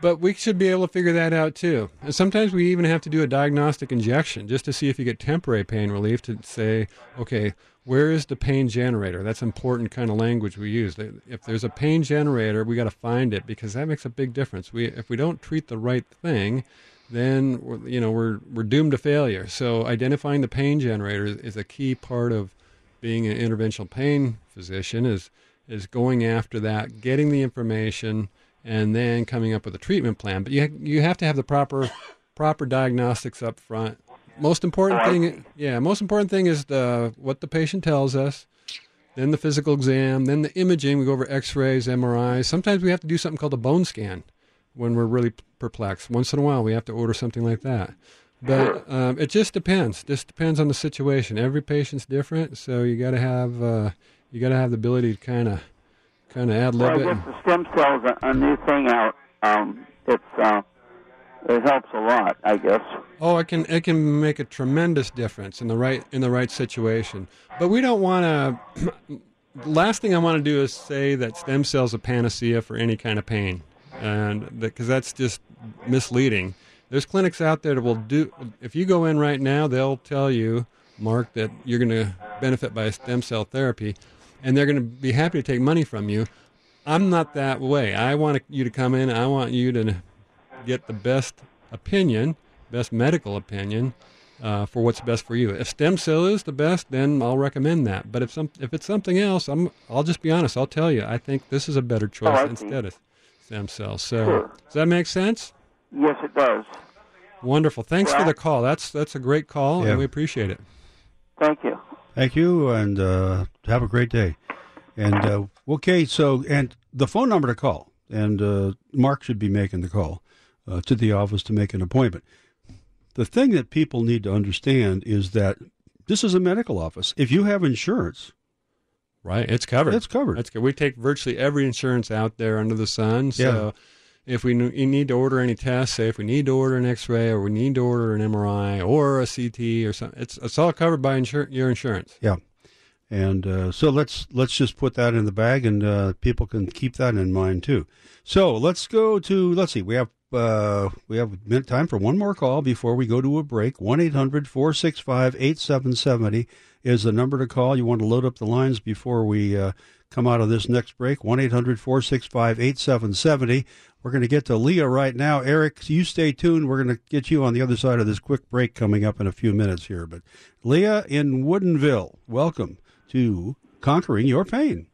but we should be able to figure that out too. And sometimes we even have to do a diagnostic injection just to see if you get temporary pain relief to say, okay, where is the pain generator? That's important kind of language we use. If there's a pain generator, we got to find it because that makes a big difference. We if we don't treat the right thing, then you know we're we're doomed to failure. So identifying the pain generator is, a key part of being an interventional pain physician is is going after that, getting the information, and then coming up with a treatment plan. But you you have to have the proper proper diagnostics up front. Most important thing, yeah, most important thing is the what the patient tells us. Then the physical exam, then the imaging. We go over X-rays, MRIs. Sometimes we have to do something called a bone scan when we're really perplexed. Once in a while, we have to order something like that. But um, it just depends. Just depends on the situation. Every patient's different, so you got to have uh, you got to have the ability to kind of kind of ad Well, lib I guess the stem cells are a new thing out. Um, it's uh, it helps a lot, I guess. Oh, it can it can make a tremendous difference in the right in the right situation. But we don't want [CLEARS THROAT] to. last thing I want to do is say that stem cells are panacea for any kind of pain, and because that's just misleading. There's clinics out there that will do. If you go in right now, they'll tell you, Mark, that you're going to benefit by stem cell therapy, and they're going to be happy to take money from you. I'm not that way. I want you to come in. I want you to get the best opinion, best medical opinion uh, for what's best for you. If stem cell is the best, then I'll recommend that. But if some if it's something else, I'm I'll just be honest. I'll tell you. I think this is a better choice I see. instead of stem cells. So Sure. does that make sense? Yes, it does. Wonderful. Thanks for the call. That's that's a great call, Yeah. and we appreciate it. Thank you. Thank you, and uh, have a great day. And uh, okay, so and the phone number to call, and uh, Mark should be making the call uh, to the office to make an appointment. The thing that people need to understand is that this is a medical office. If you have insurance, Right, it's covered. It's covered. That's good. We take virtually every insurance out there under the sun. So Yeah. if we you need to order any tests, say if we need to order an X-ray or we need to order an MRI or a CT or something, it's it's all covered by insur- your insurance. yeah. And uh, so let's let's just put that in the bag, and uh, people can keep that in mind too. So let's go to let's see. We have uh, we have time for one more call before we go to a break. One 465 8770 is the number to call. You want to load up the lines before we uh, come out of this next break. 1 800 465 8770. We're going to get to Leah right now. Eric, you stay tuned. We're going to get you on the other side of this quick break coming up in a few minutes here. But Leah in Woodinville, welcome to Conquering Your Pain.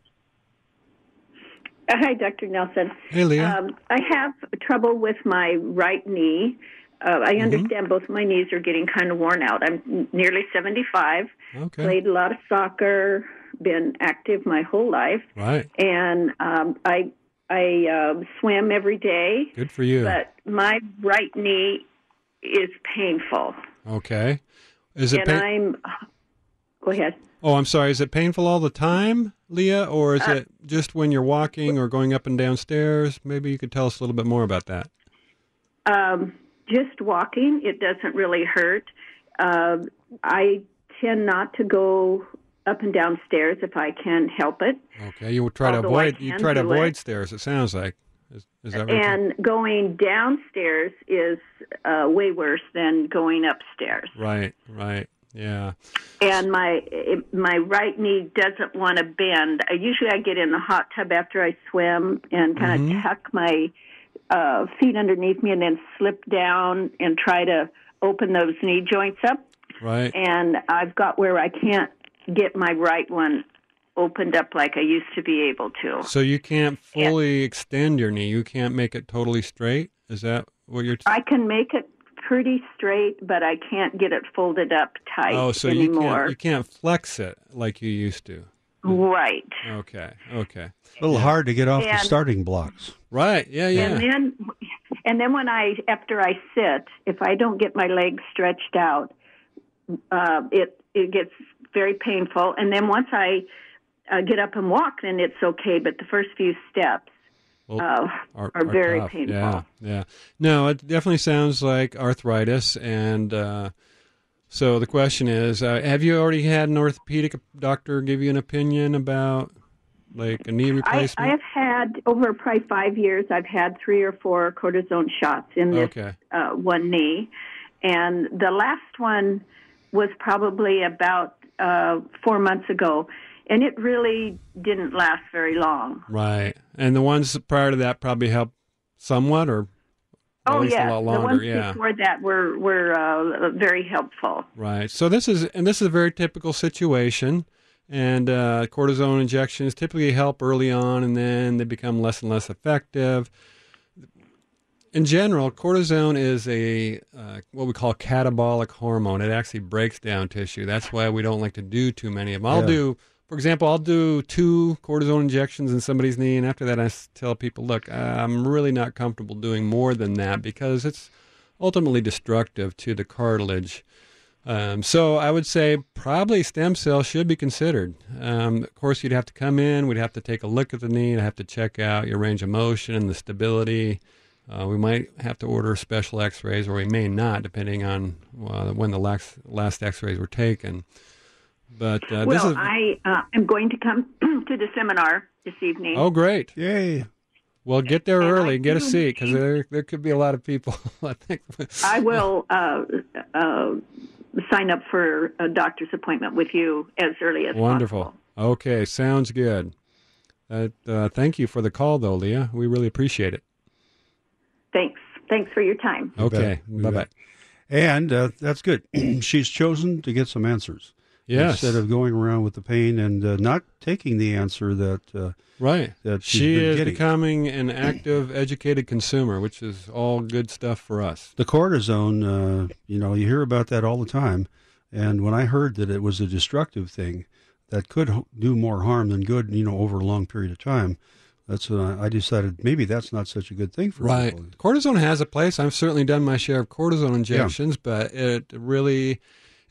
[LAUGHS] Hi, Dr. Nelson. Hey, Leah. Um, I have trouble with my right knee. Uh, I understand both my knees are getting kind of worn out. I'm nearly 75. Okay. Played a lot of soccer, been active my whole life, Right. and um, I I uh, swim every day. Good for you. But my right knee is painful, Okay. Is it and pain- I'm. Go ahead. Oh, I'm sorry. Is it painful all the time, Leah, or is Uh, it just when you're walking or going up and down stairs? Maybe you could tell us a little bit more about that. Um, just walking, it doesn't really hurt. Uh, I tend not to go up and down stairs if I can help it. Okay, you try to Although I avoid you try to avoid it. stairs. It sounds like is, is that right? And going downstairs is uh, way worse than going upstairs. right, right, yeah. And my my right knee doesn't want to bend. I, usually, I get in the hot tub after I swim and kind of Mhm. tuck my uh, feet underneath me, and then slip down and try to open those knee joints up. Right. and I've got where I can't get my right one opened up like I used to be able to. So you can't fully extend your knee. You can't make it totally straight. Is that what you're? T- I can make it pretty straight, but I can't get it folded up tight oh, so you anymore. can't you can't flex it like you used to. Right. Okay. Okay. A little hard to get off the starting blocks. Right. Yeah. Yeah. And then and then when I after I sit, if I don't get my legs stretched out, uh, it it gets very painful. And then once I uh, get up and walk, then it's okay. But the first few steps Well, uh, are, very tough. painful. Yeah, yeah. No, it definitely sounds like arthritis. And uh, so the question is, uh, have you already had an orthopedic doctor give you an opinion about like a knee I, replacement? I have had over probably five years. I've had three or four cortisone shots in this Okay. uh, one knee, and the last one was probably about uh, four months ago, and it really didn't last very long. Right. And the ones prior to that probably helped somewhat, or at oh least yeah, a lot the longer. ones yeah. before that were were uh, very helpful. Right. So this is and this is a very typical situation. And uh, cortisone injections typically help early on, and then they become less and less effective. In general, cortisone is a uh, what we call catabolic hormone. It actually breaks down tissue. That's why we don't like to do too many of them. I'll Yeah. do, for example, I'll do two cortisone injections in somebody's knee, and after that, I tell people, look, I'm really not comfortable doing more than that because it's ultimately destructive to the cartilage. Um, so I would say probably stem cells should be considered. Um, of course, you'd have to come in. We'd have to take a look at the knee and have to check out your range of motion and the stability. Uh, we might have to order special X-rays, or we may not, depending on uh, when the last last X-rays were taken. But uh, this well, is I uh, am going to come [CLEARS THROAT] to the seminar this evening. oh great! Yay! Well, get there early, and get a seat because there there could be a lot of people. [LAUGHS] I think. I will uh, uh, sign up for a doctor's appointment with you as early as Wonderful. possible. Wonderful. Okay, sounds good. Uh, uh, thank you for the call, though, Leah. We really appreciate it. Thanks. Thanks for your time. Okay, bye bye. And uh, that's good. [CLEARS THROAT] She's chosen to get some answers. Yes. Instead of going around with the pain and uh, not taking the answer that uh, Right. that She is getting. becoming an active, educated consumer, which is all good stuff for us. the cortisone, uh, you know, you hear about that all the time. And when I heard that it was a destructive thing that could do more harm than good, you know, over a long period of time, that's when I decided maybe that's not such a good thing for Right. people. Cortisone has a place. I've certainly done my share of cortisone injections, but it really,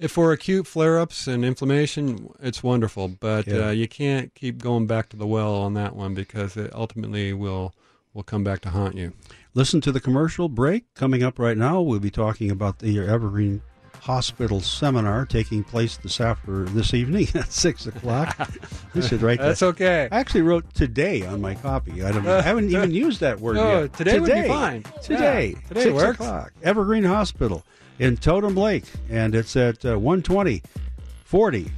for acute flare ups and inflammation, it's wonderful. But Yeah. uh, you can't keep going back to the well on that one because it ultimately will will come back to haunt you. Listen to the commercial break coming up right now. We'll be talking about the Evergreen Hospital seminar taking place this after this evening [LAUGHS] at six o'clock. [LAUGHS] I should write that. That's okay. I actually wrote today on my copy. I, don't, I haven't even [LAUGHS] used that word No, yet. today would be fine. Today, Yeah, today six works. o'clock. Evergreen Hospital in Totem Lake, and it's at uh, 120 40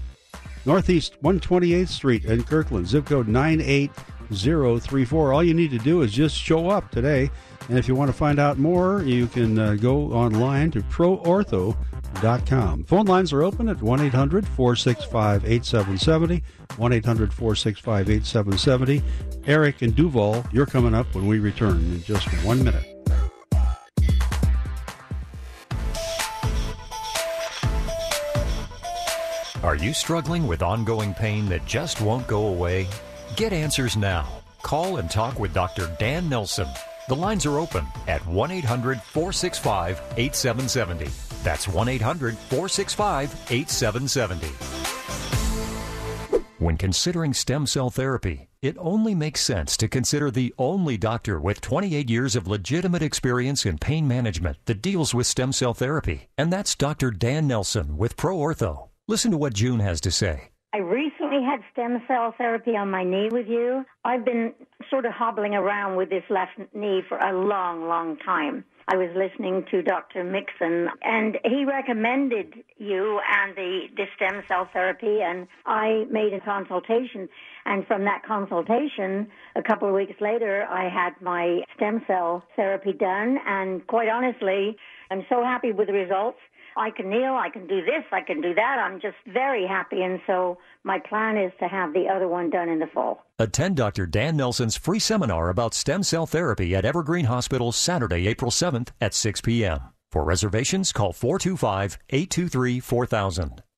Northeast 128th Street in Kirkland, zip code 98034. All you need to do is just show up today. And if you want to find out more, you can uh, go online to proortho.com. Phone lines are open at 1 800 465 8770. 1 800 465 8770. Eric and Duvall, you're coming up when we return in just one minute. Are you struggling with ongoing pain that just won't go away? Get answers now. Call and talk with Dr. Dan Nelson. The lines are open at 1 800 465 8770. That's 1 800 465 8770. When considering stem cell therapy, it only makes sense to consider the only doctor with 28 years of legitimate experience in pain management that deals with stem cell therapy, and that's Dr. Dan Nelson with ProOrtho. Listen to what June has to say. I recently had stem cell therapy on my knee with you. I've been sort of hobbling around with this left knee for a long, long time. I was listening to Dr. Mixon, and he recommended you and the, the stem cell therapy, and I made a consultation. And from that consultation, a couple of weeks later, I had my stem cell therapy done, and quite honestly, I'm so happy with the results. I can kneel, I can do this, I can do that. I'm just very happy. And so my plan is to have the other one done in the fall. Attend Dr. Dan Nelson's free seminar about stem cell therapy at Evergreen Hospital Saturday, April 7th at 6 p.m. For reservations, call 425 823 4000.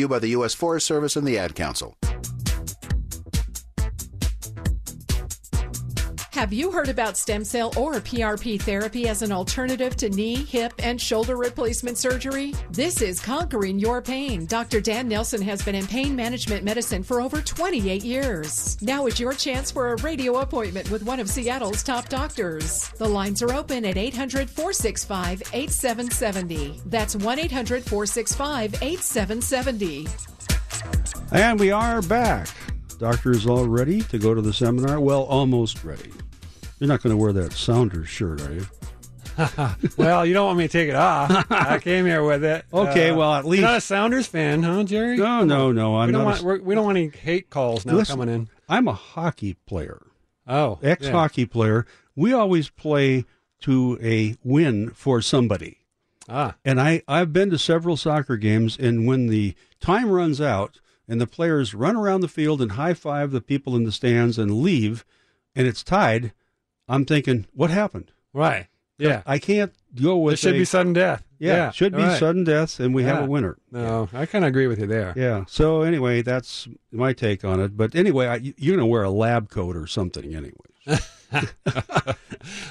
you by the U.S. Forest Service and the Ad Council. Have you heard about stem cell or PRP therapy as an alternative to knee, hip, and shoulder replacement surgery? This is Conquering Your Pain. Dr. Dan Nelson has been in pain management medicine for over 28 years. Now is your chance for a radio appointment with one of Seattle's top doctors. The lines are open at 800 465 8770. That's 1 800 465 8770. And we are back. Doctor is all ready to go to the seminar. Well, almost ready. You're not going to wear that Sounders shirt, are you? [LAUGHS] well, you don't want me to take it off. I came here with it. [LAUGHS] Okay, Uh, well, at you're least- not a Sounders fan, huh, Jerry? No, no, no. I'm we don't want a- we're, don't want any hate calls now Listen, coming in. I'm a hockey player. Oh, ex hockey player. We always play to a win for somebody. Ah. And I, I've been to several soccer games, and when the time runs out and the players run around the field and high five the people in the stands and leave, and it's tied, I'm thinking, what happened? Right. Yeah. I can't go with It should a- be sudden death. Yeah, Yeah, should be right. sudden death, and we have a winner. No, I kind of agree with you there. Yeah. So anyway, that's my take on it. But anyway, I, you're going to wear a lab coat or something anyway. [LAUGHS]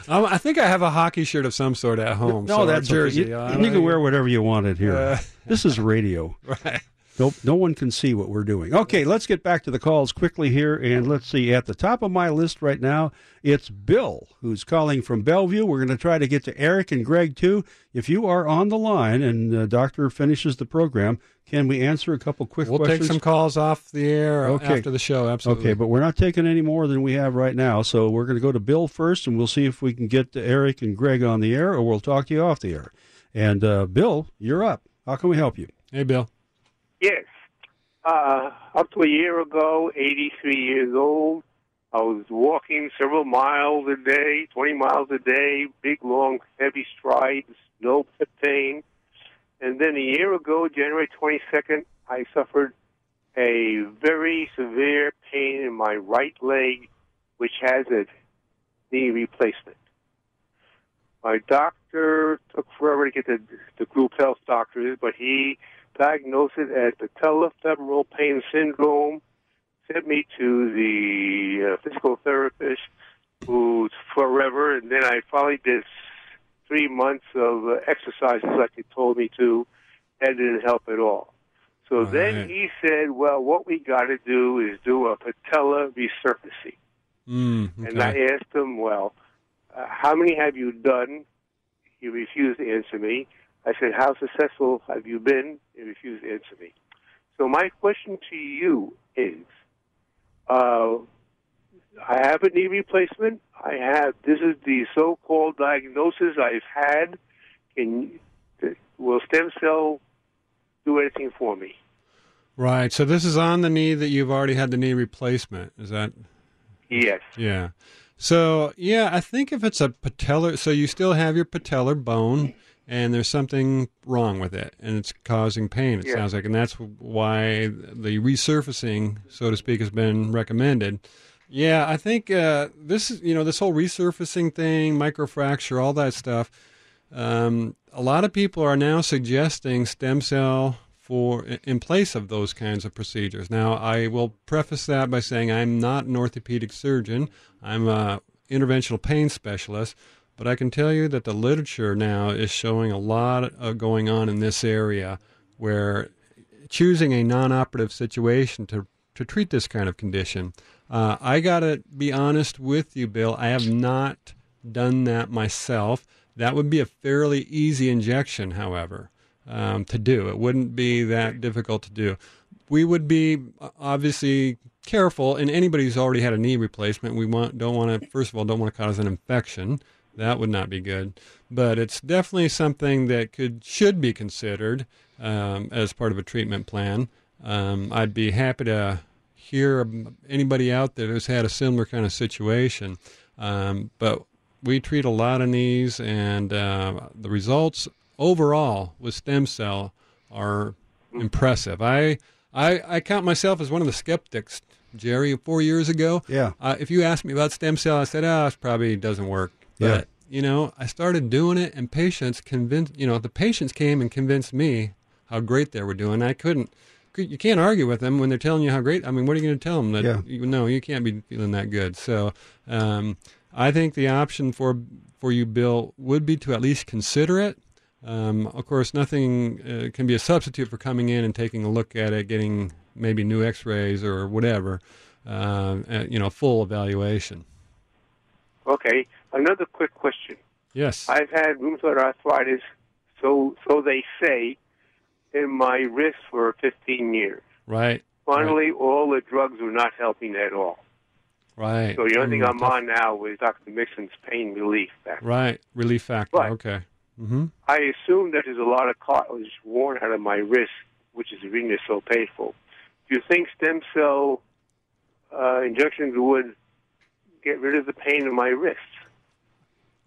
Um, I think I have a hockey shirt of some sort at home. No, so, or that's okay. jersey. You, you can wear whatever you want wanted here. Uh, this is radio. [LAUGHS] Right. Nope, no one can see what we're doing. Okay, let's get back to the calls quickly here. And let's see, at the top of my list right now, it's Bill, who's calling from Bellevue. We're going to try to get to Eric and Greg, too. If you are on the line and the doctor finishes the program, can we answer a couple quick questions? We'll take some calls off the air Okay. after the show. Absolutely. Okay, but we're not taking any more than we have right now. So we're going to go to Bill first, and we'll see if we can get to Eric and Greg on the air, or we'll talk to you off the air. And uh, Bill, you're up. How can we help you? Hey, Bill. Yes. Uh, up to a year ago, 83 years old, I was walking several miles a day, 20 miles a day, big, long, heavy strides, no pain. And then a year ago, January 22nd, I suffered a very severe pain in my right leg, which has a knee replacement. My doctor took forever to get the, the group health doctor, but he diagnosed it as patellofemoral pain syndrome, sent me to the uh, physical therapist who's forever, and then I finally did three months of uh, exercises like he told me to, and it didn't help at all. So then he said, well, what we got to do is do a patella resurfacing. Mm, And I asked him, well, uh, how many have you done? He refused to answer me. I said, how successful have you been? He refused to answer me. So my question to you is, uh, I have a knee replacement. I have, this is the so-called diagnosis I've had. Can, will stem cell do anything for me? Right. So this is on the knee that you've already had the knee replacement. Is that? Yes. Yeah. So yeah, I think if it's a patellar, so you still have your patellar bone, and there's something wrong with it, and it's causing pain. It Yeah. sounds like, and that's why the resurfacing, so to speak, has been recommended. Yeah, I think uh, this is you know this whole resurfacing thing, microfracture, all that stuff. Um, a lot of people are now suggesting stem cell for in place of those kinds of procedures. Now, I will preface that by saying I'm not an orthopedic surgeon. I'm a interventional pain specialist, but I can tell you that the literature now is showing a lot uh, going on in this area where choosing a non-operative situation to to treat this kind of condition. Uh, I gotta be honest with you, Bill. I have not done that myself. That would be a fairly easy injection, however, um, to do. It wouldn't be that difficult to do. We would be uh, obviously careful, and anybody who's already had a knee replacement, we want don't want to first of all don't want to cause an infection. That would not be good. But it's definitely something that could should be considered um, as part of a treatment plan. Um, I'd be happy to hear anybody out there who's had a similar kind of situation. Um, but we treat a lot of knees, and uh, the results overall with stem cell are impressive. I, I I count myself as one of the skeptics, Jerry. Four years ago, Yeah. uh, if you asked me about stem cell, I said, "Ah, it probably doesn't work." Yeah. But you know, I started doing it, and patients convinced. You know, the patients came and convinced me how great they were doing. I couldn't. You can't argue with them when they're telling you how great. I mean, what are you going to tell them that? Yeah. You, no, you can't be feeling that good. So, um, I think the option for for you, Bill, would be to at least consider it. Um, of course, nothing uh, can be a substitute for coming in and taking a look at it, getting maybe new X-rays or whatever. Uh, uh, you know, full evaluation. Okay. Another quick question. Yes. I've had rheumatoid arthritis, so so they say, in my wrist for 15 years. Right. Finally, all the drugs were not helping at all. Right. So the only thing Mm, I'm on now is Dr. Mixon's pain relief. Factor. Right. Relief factor. Right. Okay. Mm-hmm. I assume that there's a lot of cartilage worn out of my wrist, which is the reason it's so painful. Do you think stem cell uh, injections would get rid of the pain in my wrist?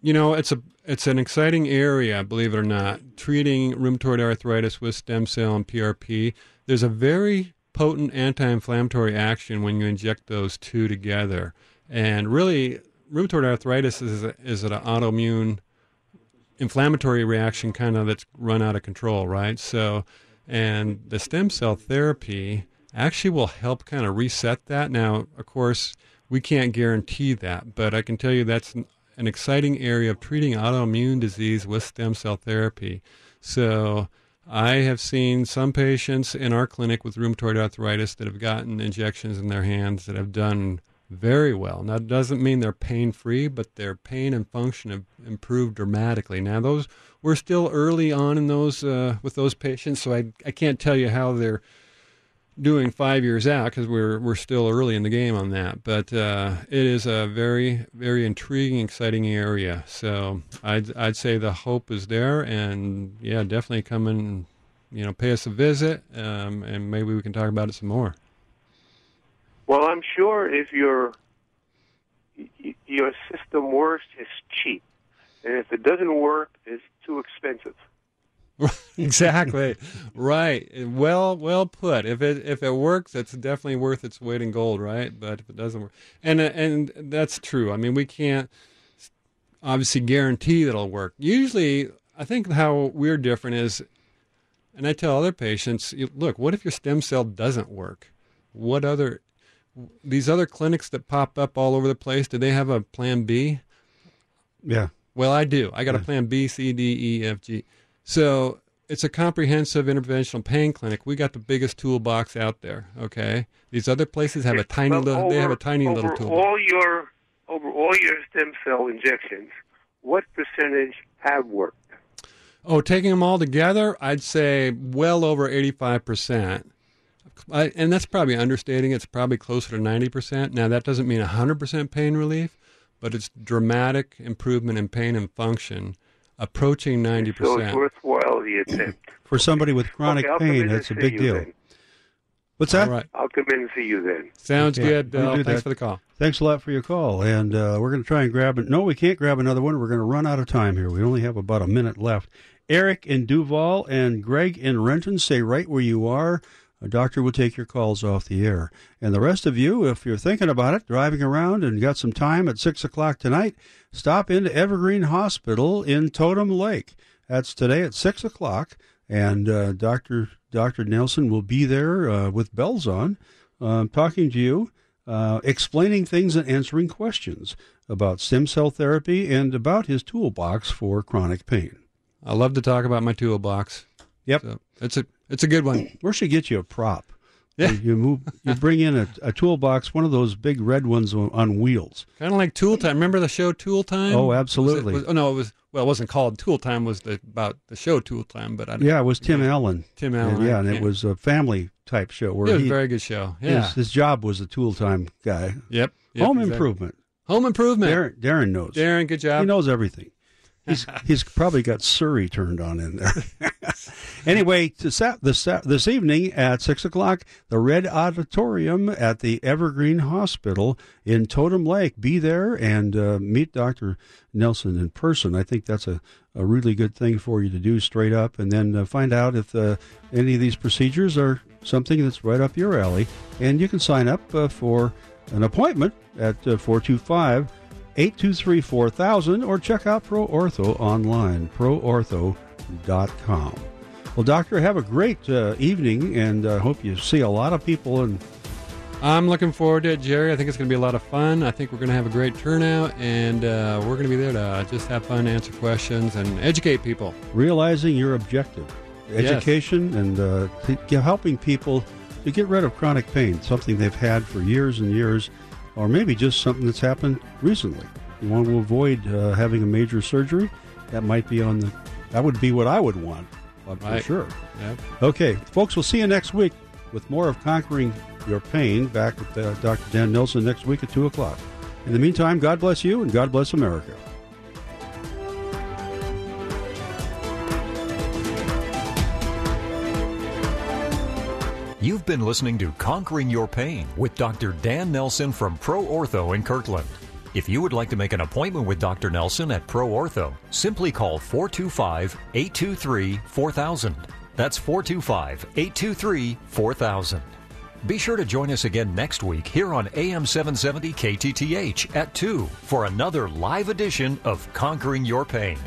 You know, it's a it's an exciting area, believe it or not. Treating rheumatoid arthritis with stem cell and PRP. There's a very potent anti-inflammatory action when you inject those two together. And really, rheumatoid arthritis is a, is an autoimmune inflammatory reaction, kind of that's run out of control, right? So, and the stem cell therapy actually will help kind of reset that. Now, of course, we can't guarantee that, but I can tell you that's an, exciting area of treating autoimmune disease with stem cell therapy. So, I have seen some patients in our clinic with rheumatoid arthritis that have gotten injections in their hands that have done very well. Now, it doesn't mean they're pain free, but their pain and function have improved dramatically. Now, those we're still early on in those uh, with those patients, so I I can't tell you how they're doing five years out because we're we're still early in the game on that. But uh, it is a very very intriguing, exciting area. So I'd I'd say the hope is there, and yeah, definitely come and you know pay us a visit, um, and maybe we can talk about it some more. Well, I'm sure if your your system works, it's cheap, and if it doesn't work, it's too expensive. [LAUGHS] exactly. Right. Well well put. If it if it works it's definitely worth its weight in gold right? But if it doesn't work and and that's true. I mean we can't obviously guarantee that it'll work. Usually i think how we're different is and i tell other patients look what if your stem cell doesn't work? What other these other clinics that pop up all over the place do they have a plan b? Yeah. well, I do. I got a plan B, C, D, E, F, G. So it's a comprehensive interventional pain clinic. We got the biggest toolbox out there. Okay, these other places have a tiny Well, little. they have a tiny over little toolbox. all your over all your stem cell injections, what percentage have worked? Oh, taking them all together, I'd say well over 85%. I, and that's probably understating. It's probably closer to 90%. Now, that doesn't mean 100% pain relief, but it's dramatic improvement in pain and function, approaching 90%. So it's worthwhile the attempt. [CLEARS THROAT] For somebody with chronic Okay, pain, that's a big deal. then. What's that? All right. I'll come in and see you then. Sounds Okay, good, we'll Bill. Thanks that. for the call. Thanks a lot for your call. And uh, we're going to try and grab it. No, we can't grab another one. We're going to run out of time here. We only have about a minute left. Eric in Duvall and Greg in Renton, stay right where you are. A doctor will take your calls off the air. And the rest of you, if you're thinking about it, driving around and got some time at 6 o'clock tonight, stop into Evergreen Hospital in Totem Lake. That's today at 6 o'clock. And uh, Dr. Dr. Nelson will be there uh, with bells on, um, talking to you, uh, explaining things and answering questions about stem cell therapy and about his toolbox for chronic pain. I love to talk about my toolbox. Yep. So it's a it's a good one. Where should get you a prop. Yeah. You, you move. You bring in a, a toolbox, one of those big red ones on, on wheels. Kind of like Tool Time. Remember the show Tool Time? Oh, Was it- absolutely. was- oh no, it was well, it wasn't called Tool Time. Was the about the show Tool Time? But I, Yeah, it was Tim Allen. Tim And, Allen, yeah, I and it was a family type show where It was he, a very good show. Yeah. his, his job was a tool time guy. Yep. yep, Home exactly. improvement. Home improvement. Darren, Darren knows. Darren, good job. He knows everything. He's he's probably got Siri turned on in there. [LAUGHS] anyway, this this evening at six o'clock, the Red Auditorium at the Evergreen Hospital in Totem Lake. Be there and uh, meet Doctor Nelson in person. I think that's a, a really good thing for you to do straight up, and then uh, find out if uh, any of these procedures are something that's right up your alley. And you can sign up uh, for an appointment at uh, four two five. 823 4000 or check out Pro Ortho online, proortho.com. Well, Doctor, have a great uh, evening and I uh, hope you see a lot of people. And I'm looking forward to it, Jerry. I think it's going to be a lot of fun. I think we're going to have a great turnout, and uh, we're going to be there to just have fun, answer questions, and educate people. realizing your objective Yes. education and uh, helping people to get rid of chronic pain, something they've had for years and years, or maybe just something that's happened recently. You want to avoid uh, having a major surgery. That might be on the. That would be what I would want, for Right. sure. Yep. Okay, folks, we'll see you next week with more of Conquering Your Pain back with uh, Dr. Dan Nelson next week at 2 o'clock. In the meantime, God bless you and God bless America. You've been listening to Conquering Your Pain with Dr. Dan Nelson from Pro Ortho in Kirkland. If you would like to make an appointment with Dr. Nelson at Pro Ortho, simply call 425 823 4000. That's 425 823 4000. Be sure to join us again next week here on AM 770 KTTH at 2 for another live edition of Conquering Your Pain.